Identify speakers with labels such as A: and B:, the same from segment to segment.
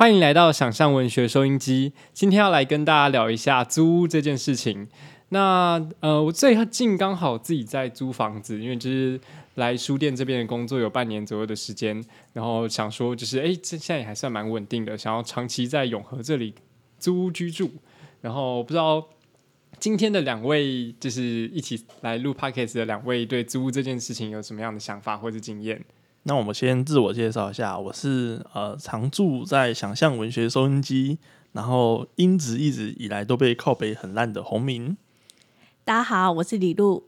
A: 欢迎来到想象文学收音机。今天要来跟大家聊一下租屋这件事情。那呃，我最近刚好自己在租房子，因为就是来书店这边的工作有半年左右的时间，然后想说就是哎，这现在也还算蛮稳定的，想要长期在永和这里租屋居住。然后不知道今天的两位就是一起来录 podcast 的两位，对租屋这件事情有什么样的想法或者经验？
B: 那我们先自我介绍一下，我是呃常驻在想象文学收音机，然后音质一直以来都被靠北很烂的洪明。
C: 大家好，我是李璐。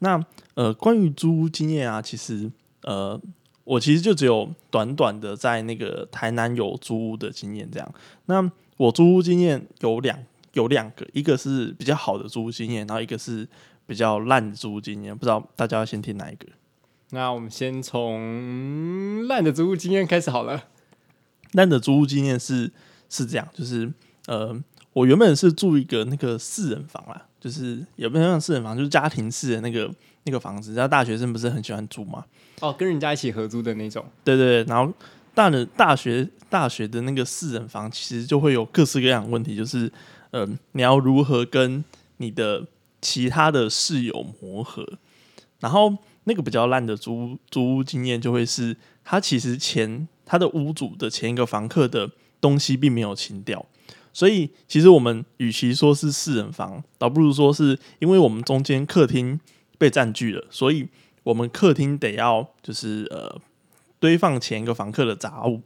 B: 那呃，关于租屋经验啊，其实呃，我其实就只有短短的在那个台南有租屋的经验这样。那我租屋经验有两有两个，一个是比较好的租屋经验，然后一个是比较烂的租屋经验。不知道大家要先听哪一个？
A: 那我们先从烂的租屋经验开始好了。
B: 烂的租屋经验是是这样，就是呃，我原本是住一个那个四人房啦，就是也不能像四人房，就是家庭式的那个那个房子。然后大学生不是很喜欢住吗？
A: 哦，跟人家一起合租的那种。
B: 对对，然后大的大学大学的那个四人房，其实就会有各式各样的问题，就是呃，你要如何跟你的其他的室友磨合，然后。那个比较烂的租租屋经验，就会是他其实前他的屋主的前一个房客的东西并没有清掉，所以其实我们与其说是四人房，倒不如说是因为我们中间客厅被占据了，所以我们客厅得要就是呃堆放前一个房客的杂物，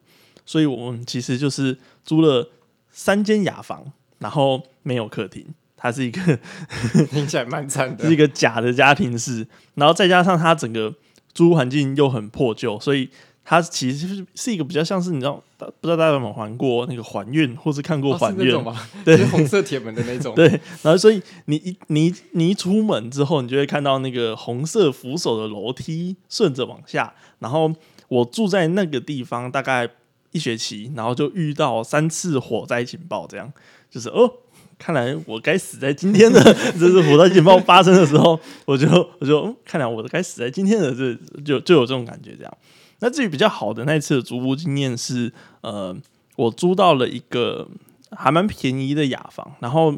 B: 所以我们其实就是租了三间雅房，然后没有客厅。它是一个
A: 听起来蛮惨的，
B: 是一个假的家庭式，然后再加上它整个租屋环境又很破旧，所以它其实是是一个比较像是你知道，不知道大家有没有还过那个还愿，或是看过还愿
A: 吗？对，红色铁门的那种。
B: 对，然后所以你一你你一出门之后，你就会看到那个红色扶手的楼梯顺着往下，然后我住在那个地方大概一学期，然后就遇到三次火灾警报，这样就是哦。看来我该死在今天的，这是火灾警报发生的时候，我就我就嗯看来我该死在今天的，这就就有这种感觉。这样，那至于比较好的那一次的租屋经验是，呃，我租到了一个还蛮便宜的雅房，然后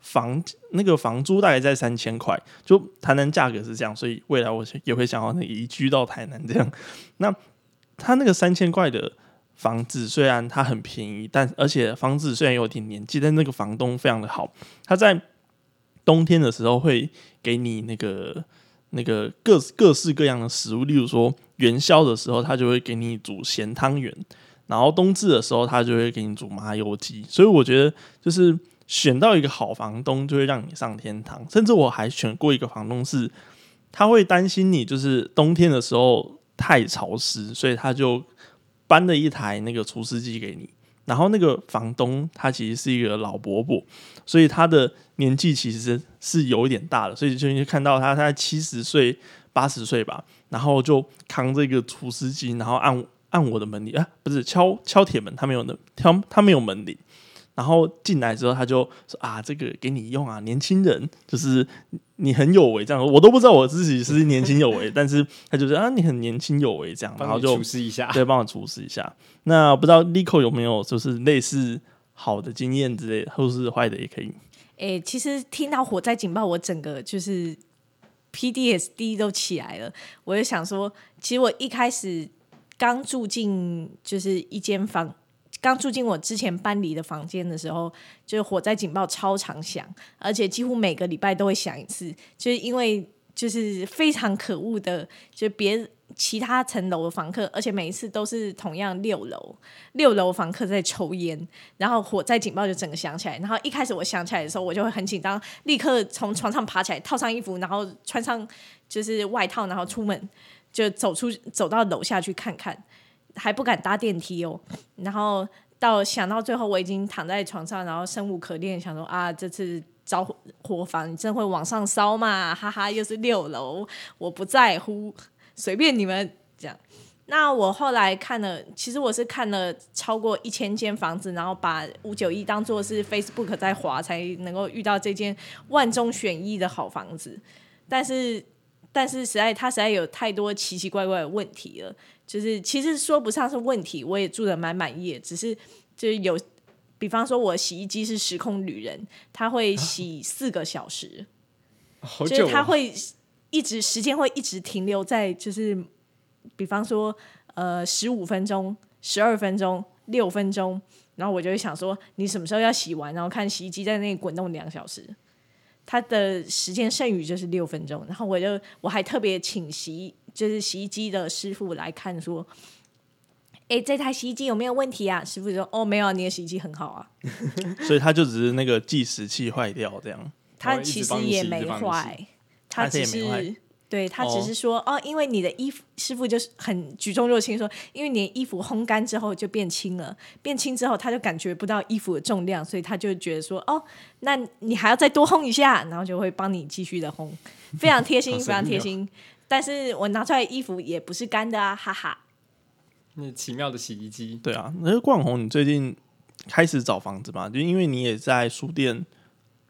B: 房那个房租大概在三千块，就台南价格是这样，所以未来我也会想要移居到台南这样。那他那个三千块的。房子虽然它很便宜，但而且房子虽然有点年纪，但那个房东非常的好。他在冬天的时候会给你那个那个各各式各样的食物，例如说元宵的时候，他就会给你煮咸汤圆；然后冬至的时候，他就会给你煮麻油鸡。所以我觉得，就是选到一个好房东，就会让你上天堂。甚至我还选过一个房东，是他会担心你就是冬天的时候太潮湿，所以他就。搬了一台那个除湿机给你，然后那个房东他其实是一个老伯伯，所以他的年纪其实是有一点大的，所以就看到他他七十岁八十岁吧，然后就扛这个除湿机，然后按按我的门铃啊，不是敲敲铁门，他没有的，敲他没有门铃。然后进来之后，他就说：“啊，这个给你用啊，年轻人，就是你很有为这样。”我都不知道我自己是年轻有为，但是他就是：“啊，你很年轻有为这样。”然后就
A: 厨师一下，
B: 对，帮我厨师一下。那不知道 Lico 有没有就是类似好的经验之类，或是坏的也可以。
C: 诶，其实听到火灾警报，我整个就是 PDSD 都起来了。我就想说，其实我一开始刚住进就是一间房。刚住进我之前搬离的房间的时候，就是火灾警报超常响，而且几乎每个礼拜都会响一次。就是因为就是非常可恶的，就别其他层楼的房客，而且每一次都是同样六楼，六楼房客在抽烟，然后火灾警报就整个响起来。然后一开始我想起来的时候，我就会很紧张，立刻从床上爬起来，套上衣服，然后穿上就是外套，然后出门就走出走到楼下去看看。还不敢搭电梯哦，然后到想到最后我已经躺在床上，然后生无可恋，想说啊，这次着火房真会往上烧嘛，哈哈，又是六楼，我不在乎，随便你们这样。那我后来看了，其实我是看了超过一千间房子，然后把五九一当做是 Facebook 在滑，才能够遇到这间万中选一的好房子，但是。但是实在他实在有太多奇奇怪怪的问题了，就是其实说不上是问题，我也住的蛮满意的，只是就是有，比方说我洗衣机是时空旅人，它会洗四个小时，就是
A: 好久、哦，
C: 它会一直时间会一直停留在就是，比方说呃十五分钟、十二分钟、六分钟，然后我就会想说你什么时候要洗完，然后看洗衣机在那里滚动两小时。它的时间剩余就是六分钟，然后我就我还特别请洗就是洗衣机的师傅来看说，哎，这台洗衣机有没有问题啊？师傅说，哦，没有啊，你的洗衣机很好啊。
B: 所以他就只是那个计时器坏掉这样。
C: 他其实也没坏，他
B: 他
C: 只
B: 是也没坏
C: 是对他只
B: 哦
C: 是说哦因为你的衣服师傅就是很举重若轻说，因为你的衣服烘干之后就变轻了，变轻之后他就感觉不到衣服的重量，所以他就觉得说哦，那你还要再多烘一下，然后就会帮你继续的烘，非常贴心，
A: 好
C: 非常贴心。但是我拿出来的衣服也不是干的啊，哈哈。
A: 那奇妙的洗衣机，
B: 对啊，那个冠宏，你最近开始找房子嘛？就因为你也在书店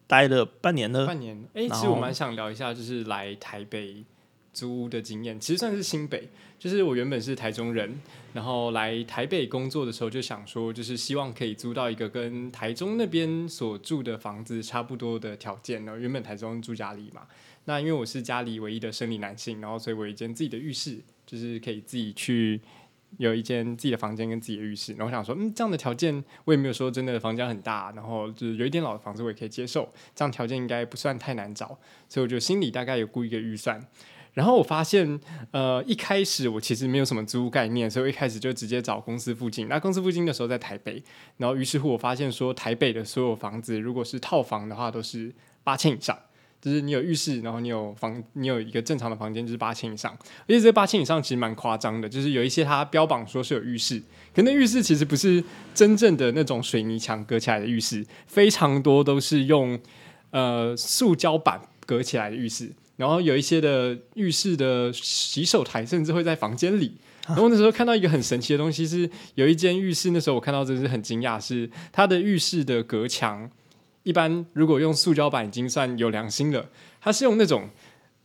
B: 待了半年了，
A: 半年，哎、其实我蛮想聊一下，就是来台北租屋的经验，其实算是新北。就是我原本是台中人，然后来台北工作的时候，就想说，就是希望可以租到一个跟台中那边所住的房子差不多的条件。然后原本台中住家里嘛，那因为我是家里唯一的生理男性，然后所以我有一间自己的浴室，就是可以自己去有一间自己的房间跟自己的浴室。然后我想说，嗯，这样的条件我也没有说真的房间很大，然后就是有一点老的房子我也可以接受，这样条件应该不算太难找，所以我就心里大概有估一个预算。然后我发现，呃，一开始我其实没有什么租屋概念，所以我一开始就直接找公司附近。那公司附近的时候在台北，然后于是乎我发现说，台北的所有房子如果是套房的话，都是八千以上。就是你有浴室，然后你有房，你有一个正常的房间，就是八千以上。而且这八千以上其实蛮夸张的，就是有一些它标榜说是有浴室，可那浴室其实不是真正的那种水泥墙隔起来的浴室，非常多都是用呃塑胶板隔起来的浴室。然后有一些的浴室的洗手台甚至会在房间里。然后那时候看到一个很神奇的东西，是有一间浴室，那时候我看到真是很惊讶，是它的浴室的隔墙，一般如果用塑胶板已经算有良心了，它是用那种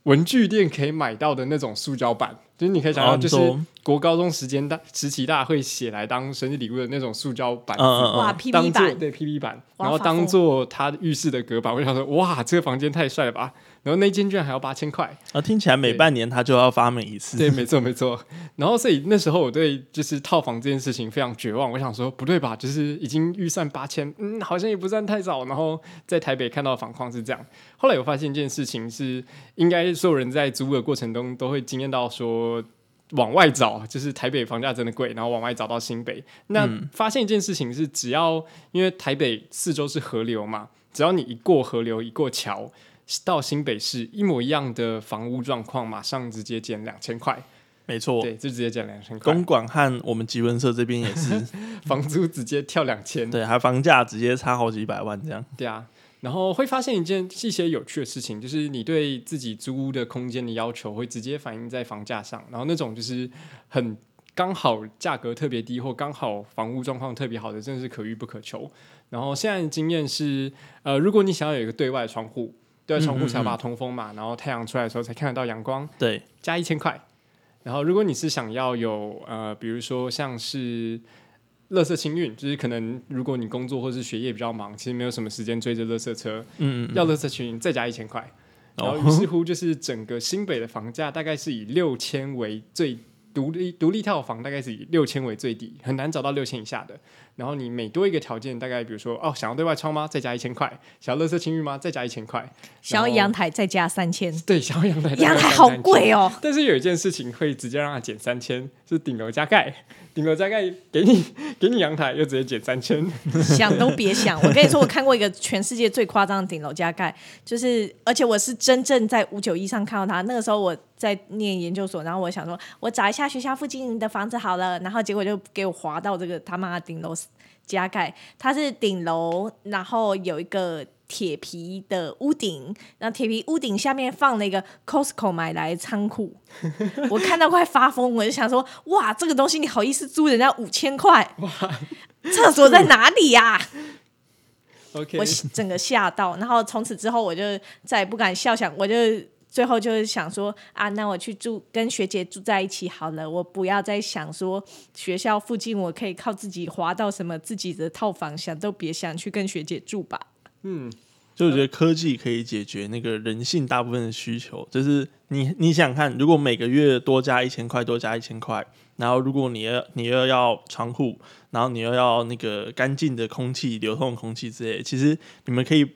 A: 文具店可以买到的那种塑胶板，就是你可以想
B: 哦
A: 到，就是国高中时间大时期大家会写来当生日礼物的那种塑胶板，
C: 哇
B: 嗯
C: ，，P
A: 当
C: P 版
A: 做对 PP 板，然后当做他浴室的隔板。我就想说，哇，这个房间太帅了吧！然后那间居然还要八千块，
B: 啊，听起来每半年他就要发霉一次。
A: 对，没错没错。然后所以那时候我对就是套房这件事情非常绝望，我想说不对吧，就是已经预算八千，嗯，好像也不算太早。然后在台北看到的房况是这样，后来我发现一件事情是，应该所有人在租的过程中都会惊艳到说。往外找，就是台北房价真的贵，然后往外找到新北。那发现一件事情是，只要因为台北四周是河流嘛，只要你一过河流，一过桥，到新北市一模一样的房屋状况，马上直接减两千块。
B: 没错，
A: 对，就直接减两千块
B: 公，馆和我们吉文社这边也是，
A: 房租直接跳两千。
B: 对，还房价直接差好几百万这样。
A: 对啊，然后会发现一件一些有趣的事情，就是你对自己租屋的空间的要求会直接反映在房价上，然后那种就是很刚好价格特别低或刚好房屋状况特别好的，真的是可遇不可求。然后现在的经验是，呃，如果你想要有一个对外窗户，对外窗户才有办法通风嘛，然后太阳出来的时候才看得到阳光，
B: 对，
A: 加一千块。然后，如果你是想要有呃，比如说像是垃圾清运，就是可能如果你工作或是学业比较忙，其实没有什么时间追着垃圾车，
B: 嗯，嗯
A: 要垃圾清运再加一千块。然后
B: 哦
A: 于是乎，就是整个新北的房价大概是以六千为最独立独立套房，大概是以六千为最低，很难找到六千以下的。然后你每多一个条件，大概比如说哦，想要对外窗吗？再加一千块；想要垃圾清运吗？再加一千块。
C: 想要阳台再加三千，
A: 对，想要阳台，
C: 阳台好贵哦。
A: 但是有一件事情会直接让它减三千，是顶楼加盖。顶楼加盖给你 给你阳台，又直接减三千。
C: 想都别想！我跟你说，我看过一个全世界最夸张的顶楼加盖，就是而且我是真正在五九一上看到它。那个时候我在念研究所，然后我想说，我找一下学校附近的房子好了，然后结果就给我划到这个他妈的顶楼加盖，它是顶楼，然后有一个铁皮的屋顶，然后铁皮屋顶下面放了一个 Costco 买来的仓库，我看到快发疯，我就想说，哇，这个东西你好意思租人家五千块？厕所在哪里呀、
A: OK，
C: 我整个吓到，然后从此之后我就再也不敢笑想，我就最后就是想说啊，那我去住跟学姐住在一起好了，我不要再想说学校附近我可以靠自己划到什么自己的套房，想都别想，去跟学姐住吧。
B: 嗯就我觉得科技可以解决那个人性大部分的需求，就是你你想看，如果每个月多加一千块，多加一千块，然后如果你要你又要窗户，然后你又要那个干净的空气、流通空气之类，其实你们可以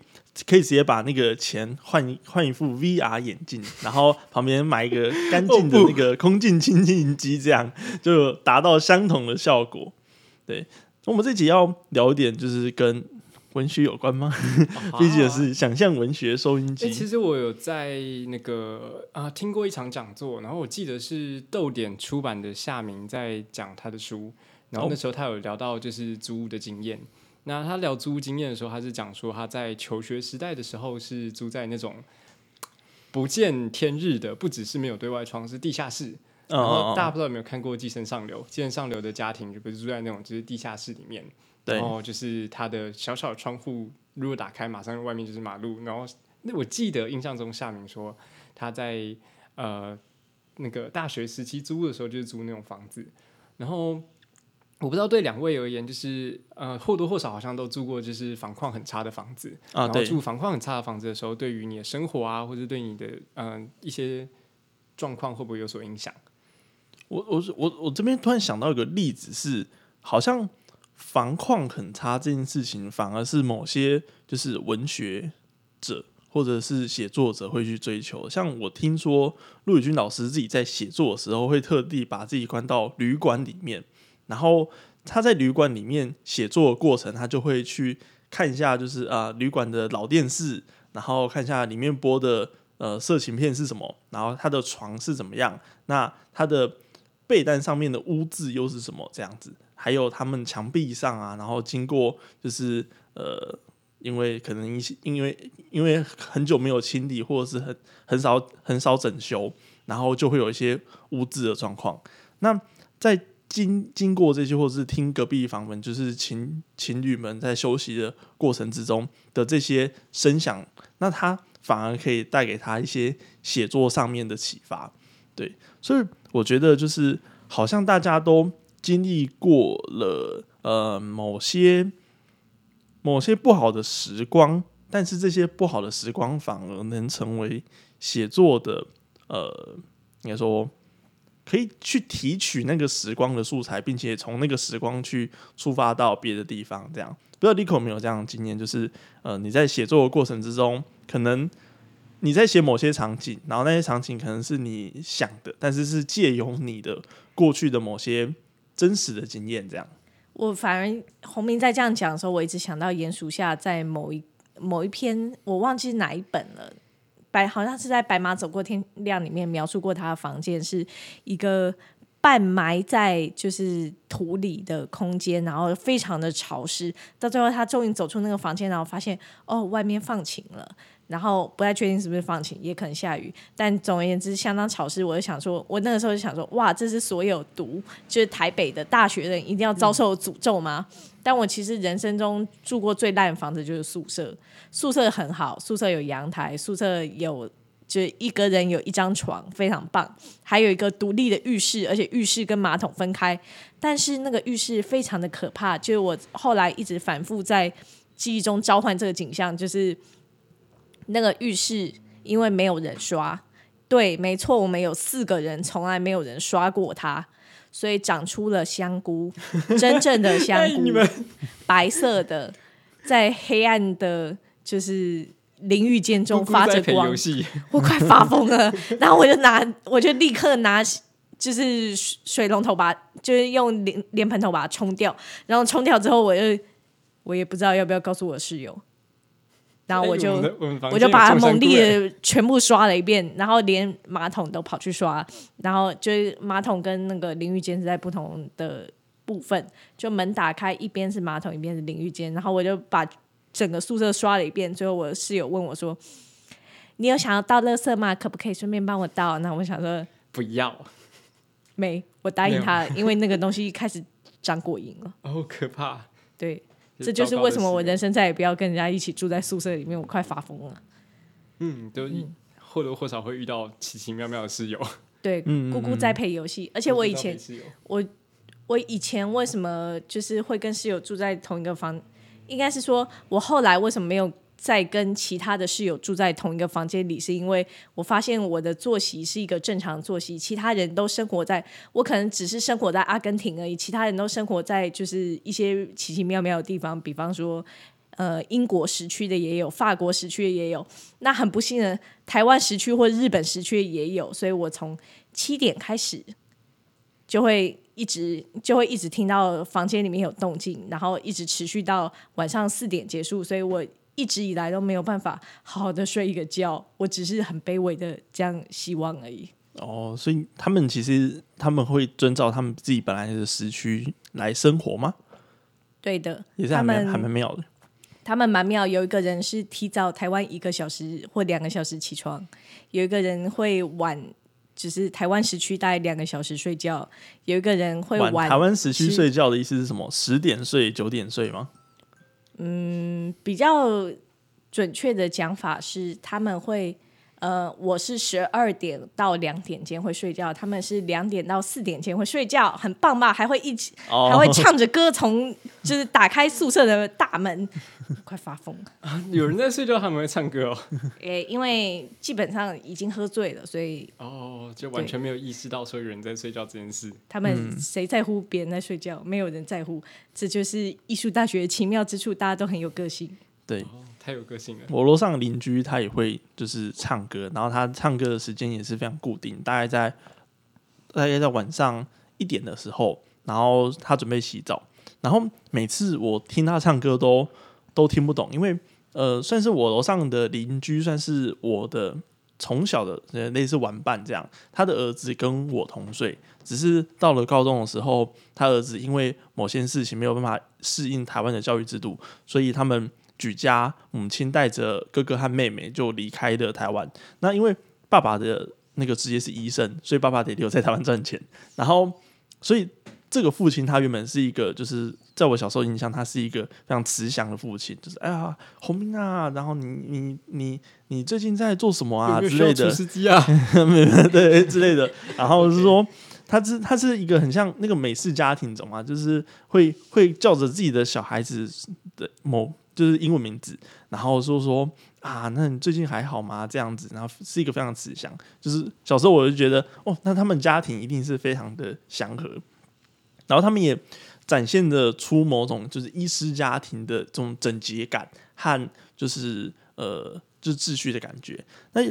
B: 可以直接把那个钱换一换一副 VR 眼镜，然后旁边买一个干净的 那个空气清净机，这样就达到相同的效果。对，我们这集要聊一点就是跟文学有关吗？毕竟也是想象文学收音
A: 哎、
B: 机。
A: 其实我有在那个啊、听过一场讲座，然后我记得是豆点出版的夏明在讲他的书，然后
B: 哦
A: 那时候他有聊到就是租屋的经验。那他聊租屋经验的时候，他是讲说他在求学时代的时候是租在那种不见天日的，不只是没有对外窗，是地下室。
B: 嗯
A: 然后大家
B: 嗯
A: 不知道有没有看过《寄生上流》？《寄生上流》的家庭就不是住在那种就是地下室里面，然后就是他的小小的窗户，如果打开，马上外面就是马路。然后那我记得印象中夏明说他在呃那个大学时期租的时候就是租那种房子，然后我不知道对两位而言，就是呃或多或少好像都住过就是房况很差的房子。
B: 啊，
A: 然后
B: 对，
A: 住房况很差的房子的时候，对于你的生活啊，或者对你的嗯、呃一些状况会不会有所影响？
B: 我我是我我这边突然想到一个例子是，好像房况很差这件事情，反而是某些就是文学者或者是写作者会去追求。像我听说陆宇君老师自己在写作的时候，会特地把自己关到旅馆里面，然后他在旅馆里面写作的过程，他就会去看一下，就是啊、旅馆的老电视，然后看一下里面播的呃色情片是什么，然后他的床是怎么样，那他的被单上面的污渍又是什么这样子，还有他们墙壁上啊，然后经过就是呃，因为可能一些因为因为很久没有清理，或者是很很少很少整修，然后就会有一些污渍的状况。那在经经过这些，或者是听隔壁房门，就是情情侣们在休息的过程之中的这些声响，那他反而可以带给他一些写作上面的启发。对，所以我觉得就是好像大家都经历过了呃某些某些不好的时光，但是这些不好的时光反而能成为写作的呃，应该说可以去提取那个时光的素材，并且从那个时光去出发到别的地方。这样，不知道 Lico 有没有这样的经验？就是呃，你在写作的过程之中，可能你在写某些场景，然后那些场景可能是你想的，但是是借由你的过去的某些真实的经验，这样。
C: 我反而洪明在这样讲的时候，我一直想到鼹鼠下在某一某一篇，我忘记哪一本了。白好像是在《白马走过天亮》里面描述过他的房间是一个半埋在就是土里的空间，然后非常的潮湿。到最后，他终于走出那个房间，然后发现哦，外面放晴了。然后不太确定是不是放晴，也可能下雨，但总而言之相当潮湿。我就想说，我那个时候就想说，哇，这是所有读就是台北的大学人一定要遭受诅咒吗？但我其实人生中住过最烂的房子就是宿舍，宿舍很好，宿舍有阳台，宿舍有就一个人有一张床，非常棒，还有一个独立的浴室，而且浴室跟马桶分开。但是那个浴室非常的可怕，就是我后来一直反复在记忆中召唤这个景象，就是那个浴室因为没有人刷，对，没错，我们有四个人，从来没有人刷过它，所以长出了香菇，真正的香菇，
A: 哎
C: 白色的，在黑暗的，就是淋浴间中发着光我快发疯了。然后我就拿，我就立刻拿，就是水水龙头把，就是用脸脸盆头把它冲掉。然后冲掉之后，我就我也不知道要不要告诉我室友，然后我就。
A: 我
C: 我就把猛力的全部刷了一遍，然后连马桶都跑去刷，然后就是马桶跟那个淋浴间是在不同的部分，就门打开，一边是马桶，一边是淋浴间，然后我就把整个宿舍刷了一遍。最后我的室友问我说：“你有想要倒垃圾吗？可不可以顺便帮我倒？”那我想说
A: 不要，
C: 没，我答应他了，因为那个东西开始长果蝇了。
A: 好可怕。
C: 对，这就是为什么我人生再也不要跟人家一起住在宿舍里面，我快发疯了。
A: 嗯，都或多或少会遇到奇奇妙妙的室友。
C: 对，姑姑在配游戏，而且我以前
A: 我
C: 我以前为什么就是会跟室友住在同一个房？应该是说我后来为什么没有在跟其他的室友住在同一个房间里？是因为我发现我的作息是一个正常作息，其他人都生活在我可能只是生活在阿根廷而已，其他人都生活在就是一些奇奇妙妙的地方，比方说。呃，英国时区的也有，法国时区的也有。那很不幸的，台湾时区或日本时区也有。所以我从七点开始就会一直就会一直听到房间里面有动静，然后一直持续到晚上四点结束。所以我一直以来都没有办法好好的睡一个觉，我只是很卑微的这样希望而已。
B: 哦，所以他们其实他们会遵照他们自己本来的时区来生活吗？
C: 对的，
B: 也是还蛮
C: 他们
B: 还蛮妙的。
C: 他们蛮妙，有一个人是提早台湾一个小时或两个小时起床，有一个人会晚，只是台湾时区大概两个小时睡觉，有一个人会
B: 晚
C: 晚
B: 台湾时区睡觉的意思是什么？十点睡，九点睡吗？
C: 嗯比较准确的讲法是，他们会呃，我是十二点到两点间会睡觉，他们是两点到四点间会睡觉，很棒吧？还会一起，
B: 哦，
C: 还会唱着歌从就是打开宿舍的大门，快发疯了。
A: 有人在睡觉，他们会唱歌哦。
C: 诶，因为基本上已经喝醉了，所以
A: 哦，就完全没有意识到说有人在睡觉这件事。
C: 他们谁在乎别人在睡觉？没有人在乎，这就是艺术大学的奇妙之处，大家都很有个性。
B: 对，
A: 哦，太有个性了。
B: 我楼上邻居他也会就是唱歌，然后他唱歌的时间也是非常固定，大概在大概在晚上一点的时候，然后他准备洗澡，然后每次我听他唱歌都都听不懂，因为呃，算是我楼上的邻居，算是我的从小的呃类似玩伴这样，他的儿子跟我同岁，只是到了高中的时候，他儿子因为某些事情没有办法适应台湾的教育制度，所以他们。举家母亲带着哥哥和妹妹就离开了台湾。那因为爸爸的那个职业是医生，所以爸爸得留在台湾赚钱。然后，所以这个父亲他原本是一个，就是在我小时候印象，他是一个非常慈祥的父亲，就是哎呀，红明啊，然后你你你你最近在做什么啊之类的
A: 厨，师机啊，
B: 对之类的。然后是说。他是他是一个很像那个美式家庭，懂吗？就是会会叫着自己的小孩子的某就是英文名字，然后说说啊，那你最近还好吗？这样子，然后是一个非常慈祥。就是小时候我就觉得，哦，那他们家庭一定是非常的祥和，然后他们也展现的出某种就是医师家庭的这种整洁感和就是呃就是秩序的感觉。那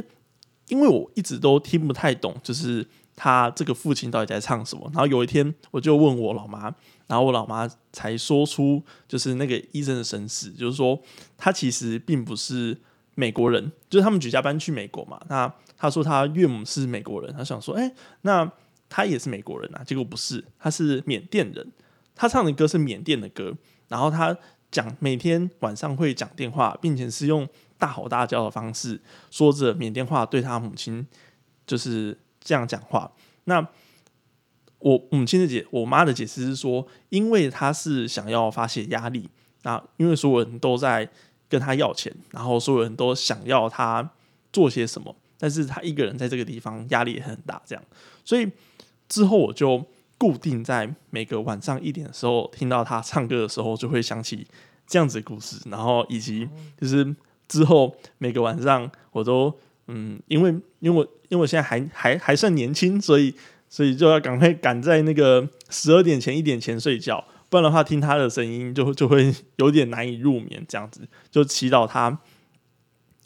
B: 因为我一直都听不太懂，就是。他这个父亲到底在唱什么？然后有一天我就问我老妈，然后我老妈才说出就是那个医生的身世，就是说他其实并不是美国人，就是他们举家搬去美国嘛。那他说他岳母是美国人，他想说，哎、那他也是美国人啊？结果不是，他是缅甸人。他唱的歌是缅甸的歌，然后他讲每天晚上会讲电话，并且是用大吼大叫的方式说着缅甸话对他母亲，就是。这样讲话，那我母亲的解，我妈的解释是说，因为他是想要发泄压力，那因为所有人都在跟他要钱，然后所有人都想要他做些什么，但是他一个人在这个地方压力也很大，这样，所以之后我就固定在每个晚上一点的时候听到他唱歌的时候，就会想起这样子的故事，然后以及就是之后每个晚上我都。嗯，因为因为我因为我现在还还还算年轻，所以所以就要赶快赶在那个十二点前一点前睡觉，不然的话听他的声音就 就会有点难以入眠。这样子就祈祷他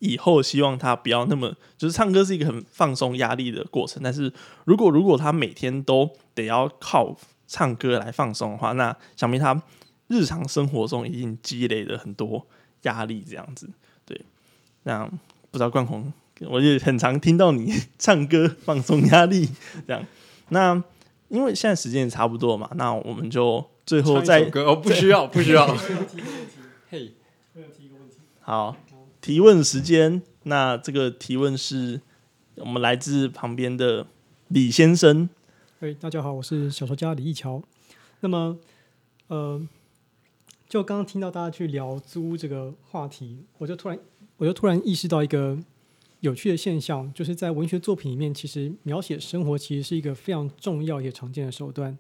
B: 以后，希望他不要那么就是唱歌是一个很放松压力的过程，但是如果如果他每天都得要靠唱歌来放松的话，那想必他日常生活中已经积累了很多压力。这样子，对，那不知道冠宏。我也很常听到你唱歌放松压力，这样。那因为现在时间也差不多嘛，那我们就最后再
A: 歌哦，不需要，不需要。嘿，
B: 好提问时间。那这个提问是我们来自旁边的李先生。
D: 哎，大家好，我是小说家李义桥。那么，呃，就刚刚听到大家去聊租这个话题，我就突然，我就突然意识到一个。有趣的现象，就是在文学作品里面，其实描写生活其实是一个非常重要也常见的手段。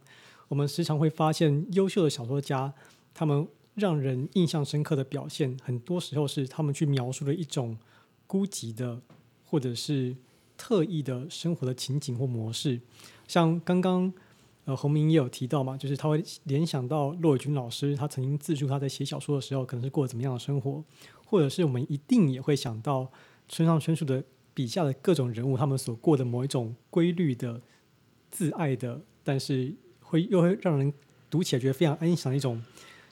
D: 我们时常会发现，优秀的小说家，他们让人印象深刻的表现，很多时候是他们去描述了一种孤寂的，或者是特异的生活的情景或模式。像刚刚呃洪明也有提到嘛，就是他会联想到骆伟军老师，他曾经自述他在写小说的时候，可能是过怎么样的生活，或者是我们一定也会想到村上春树的笔下的各种人物，他们所过的某一种规律的、自爱的，但是会又会让人读起来觉得非常安详的一种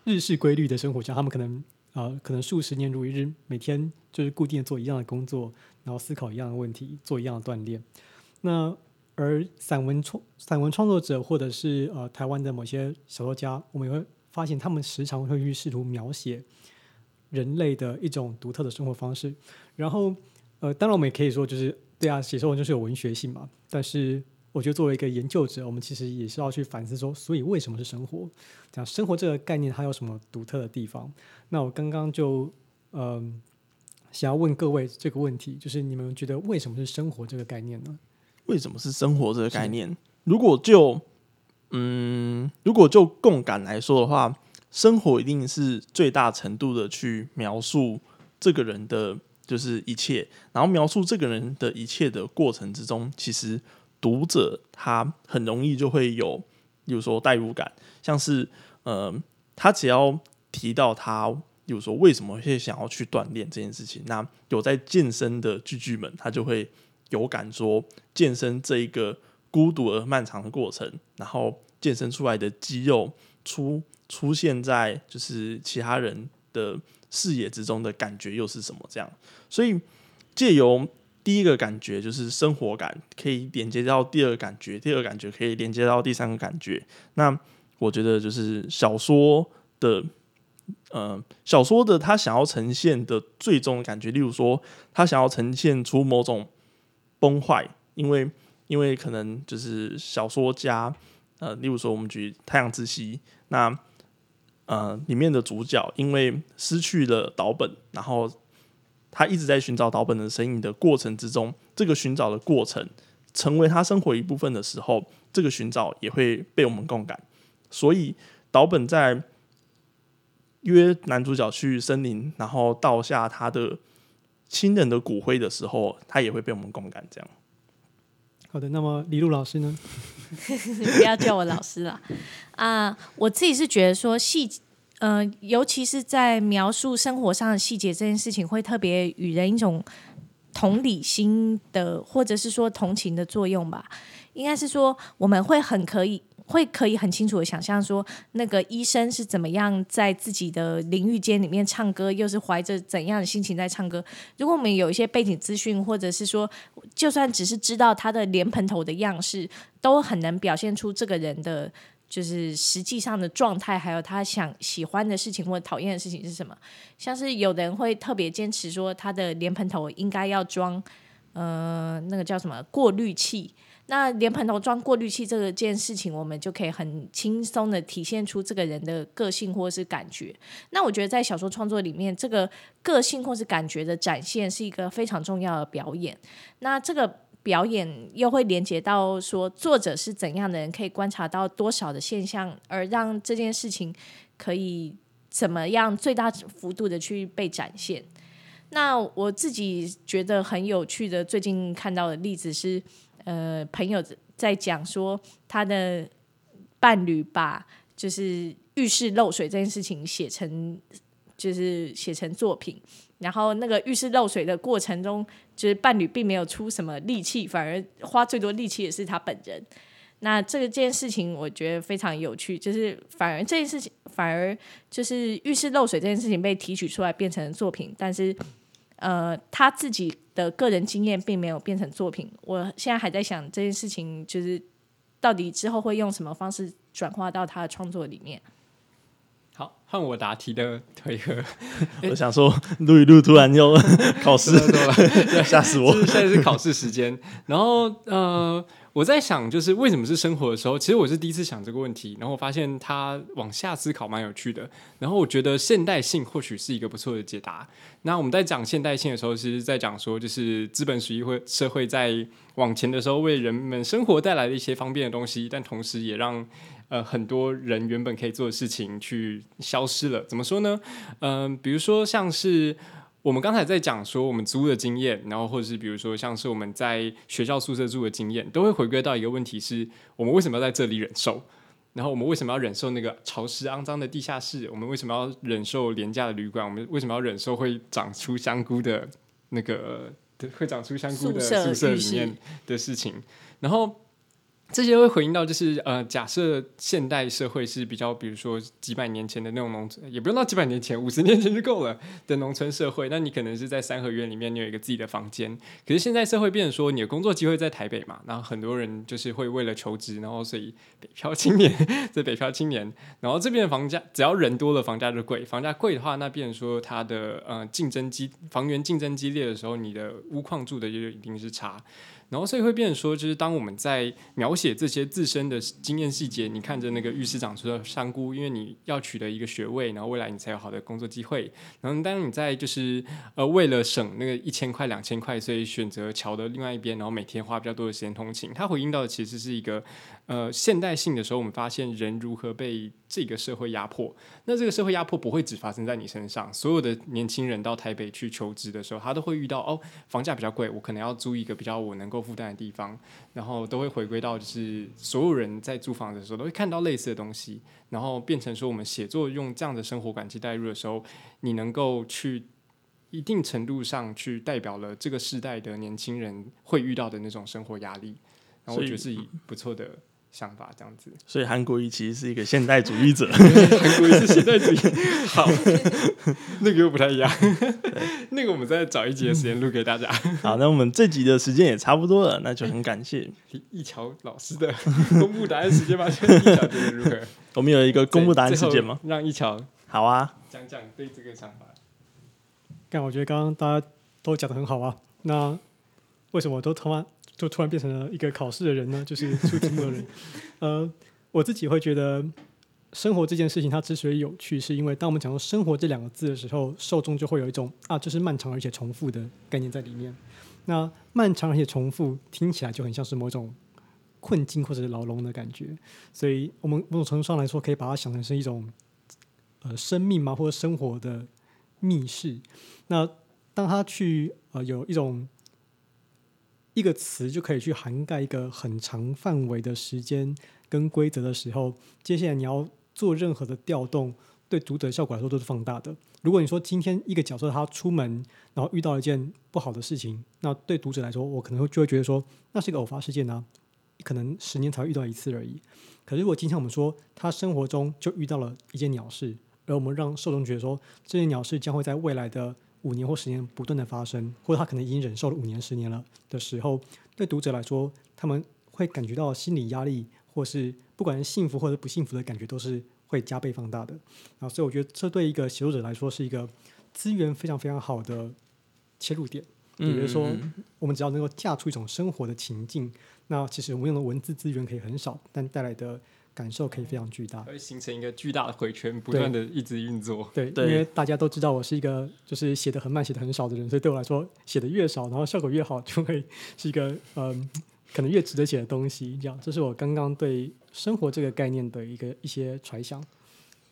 D: 日式规律的生活，像他们可能啊、可能数十年如一日，每天就是固定做一样的工作，然后思考一样的问题，做一样的锻炼。那而散文创散文创作者或者是呃台湾的某些小说家，我们也会发现他们时常会去试图描写人类的一种独特的生活方式。然后呃，当然我们也可以说，就是对啊，写作文就是有文学性嘛。但是我觉得作为一个研究者，我们其实也是要去反思说，所以为什么是生活？讲生活这个概念它有什么独特的地方？那我刚刚就嗯、想要问各位这个问题，就是你们觉得为什么是生活这个概念呢？
B: 为什么是生活这个概念？如果就嗯，如果就共感来说的话，生活一定是最大程度的去描述这个人的就是一切，然后描述这个人的一切的过程之中，其实读者他很容易就会有，比如说代入感，像是呃，他只要提到他，比如说为什么会想要去锻炼这件事情，那有在健身的剧剧们，他就会有感说健身这一个孤独而漫长的过程，然后健身出来的肌肉出出现在就是其他人的视野之中的感觉又是什么？这样，所以借由第一个感觉就是生活感，可以连接到第二个感觉，第二个感觉可以连接到第三个感觉。那我觉得就是小说的，呃，小说的他想要呈现的最终的感觉，例如说他想要呈现出某种崩坏，因为因为可能就是小说家，呃，例如说我们举《太阳之息》，那呃里面的主角因为失去了岛本，然后他一直在寻找岛本的身影的过程之中，这个寻找的过程成为他生活一部分的时候，这个寻找也会被我们共感。所以岛本在约男主角去森林，然后倒下他的亲人的骨灰的时候，他也会被我们共感。这样，
D: 好的，那么李璐老师呢？
C: 不要叫我老师了啊！我自己是觉得说细，呃，尤其是在描述生活上的细节这件事情，会特别与人一种同理心的，或者是说同情的作用吧。应该是说，我们会很可以。会可以很清楚的想象说，那个医生是怎么样在自己的淋浴间里面唱歌，又是怀着怎样的心情在唱歌。如果我们有一些背景资讯，或者是说，就算只是知道他的莲蓬头的样式，都很能表现出这个人的就是实际上的状态，还有他想喜欢的事情或讨厌的事情是什么。像是有的人会特别坚持说，他的莲蓬头应该要装呃那个叫什么过滤器。那连蓬头装过滤器这个件事情，我们就可以很轻松的体现出这个人的个性或是感觉。那我觉得在小说创作里面，这个个性或是感觉的展现是一个非常重要的表演。那这个表演又会连接到说，作者是怎样的人，可以观察到多少的现象，而让这件事情可以怎么样最大幅度的去被展现。那我自己觉得很有趣的，最近看到的例子是。呃，朋友在讲说他的伴侣把就是浴室漏水这件事情写成，就是写成作品。然后那个浴室漏水的过程中，就是伴侣并没有出什么力气，反而花最多力气的是他本人。那这个件事情我觉得非常有趣，就是反而这件事情反而就是浴室漏水这件事情被提取出来变成作品，但是。呃，他自己的个人经验并没有变成作品。我现在还在想这件事情，就是到底之后会用什么方式转化到他的创作里面。
A: 好，换我答题的推合。
B: 我想说录一录，突然又 考试，吓死我！
A: 现在是考试时间。然后呃，我在想，就是为什么是生活的时候，其实我是第一次想这个问题，然后我发现它往下思考蛮有趣的。然后我觉得现代性或许是一个不错的解答。那我们在讲现代性的时候，其实在讲说，就是资本主义会社会在往前的时候，为人们生活带来的一些方便的东西，但同时也让呃很多人原本可以做的事情去消失了。怎么说呢？嗯、比如说像是。我们刚才在讲说我们租的经验，然后或者是比如说像是我们在学校宿舍住的经验，都会回归到一个问题是：我们为什么要在这里忍受？然后我们为什么要忍受那个潮湿肮脏的地下室？我们为什么要忍受廉价的旅馆？我们为什么要忍受会长出香菇的那个会长出香菇的
C: 宿舍
A: 里面的事情？然后这些会回应到，就是呃，假设现代社会是比较，比如说几百年前的那种农村，也不用到几百年前，五十年前就够了的农村社会。那你可能是在三合院里面，你有一个自己的房间。可是现在社会变成说，你的工作机会在台北嘛，然后很多人就是会为了求职，然后所以北漂青年，这北漂青年，然后这边的房价只要人多了，房价就贵。房价贵的话，那变成说它的呃竞争激房源竞争激烈的时候，你的屋况住的就一定是差。然后所以会变成说，就是当我们在描写这些自身的经验细节，你看着那个浴室长出的香菇，因为你要取得一个学位，然后未来你才有好的工作机会。然后当你在就是呃为了省那个一千块两千块，所以选择桥的另外一边，然后每天花比较多的时间通勤，它回应到的其实是一个呃现代性的时候，我们发现人如何被这个社会压迫。那这个社会压迫不会只发生在你身上，所有的年轻人到台北去求职的时候，他都会遇到哦，房价比较贵，我可能要租一个比较我能够负担的地方，然后都会回归到就是所有人在租房子的时候都会看到类似的东西，然后变成说我们写作用这样的生活感去带入的时候，你能够去。一定程度上去代表了这个时代的年轻人会遇到的那种生活压力，然后我觉得是一不错的想法，这样子。
B: 所以韩国瑜其实是一个现代主义者。
A: 韩国瑜是现代主义，好，那个又不太一样。那个我们再找一集的时间录给大家。
B: 好，那我们这集的时间也差不多了，那就很感谢。
A: 一桥老师的公布答案时间吧，一桥觉得如何？
B: 我们有一个公布答案时间吗？？
A: 让一桥
B: 好啊，
A: 讲讲对这个想法。
D: 但我觉得刚刚大家都讲的很好啊。那为什么我都突然就突然变成了一个考试的人呢？就是出题目的人。呃，我自己会觉得，生活这件事情它之所以有趣，是因为当我们讲到“生活”这两个字的时候，受众就会有一种啊，这是漫长而且重复的概念在里面。那漫长而且重复，听起来就很像是某种困境或者是牢笼的感觉。所以，我们某种程度上来说，可以把它想成是一种呃生命嘛，或者生活的密室。那当他去呃有一种一个词就可以去涵盖一个很长范围的时间跟规则的时候，接下来你要做任何的调动，对读者效果来说都是放大的。如果你说今天一个角色他出门，然后遇到一件不好的事情，那对读者来说，我可能会就会觉得说，那是一个偶发事件啊，可能十年才遇到一次而已。可是如果今天我们说他生活中就遇到了一件鸟事，而我们让受众觉得说，这件鸟事将会在未来的五年或十年不断的发生，或者他可能已经忍受了五年、十年了的时候，对读者来说，他们会感觉到心理压力，或是不管是幸福或者不幸福的感觉，都是会加倍放大的。啊，所以我觉得这对一个写作者来说是一个资源非常非常好的切入点。比如说，我们只要能够架出一种生活的情境，那其实我们用的文字资源可以很少，但带来的感受可以非常巨大。
A: 会形成一个巨大的回圈，不断的一直运作。
D: 对，
B: 对
D: 因为大家都知道我是一个就是写的很慢、写的很少的人，所以对我来说，写的越少，然后效果越好，就会是一个嗯，可能越值得写的东西。这样，这是我刚刚对生活这个概念的一个一些揣想。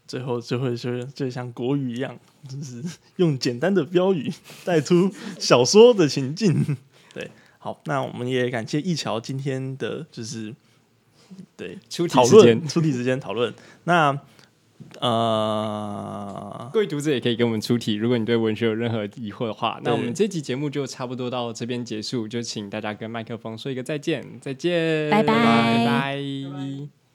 B: 最后就会就就像国语一样，就是用简单的标语带出小说的情境。对，好，那我们也感谢一桥今天的就是对
A: 出题
B: 讨
A: 时间
B: 出题时间讨论。那呃，
A: 各位读者也可以给我们出题，如果你对文学有任何疑惑的话，那我们这期节目就差不多到这边结束，就请大家跟麦克风说一个再见，再见，
C: 拜拜
A: 拜拜。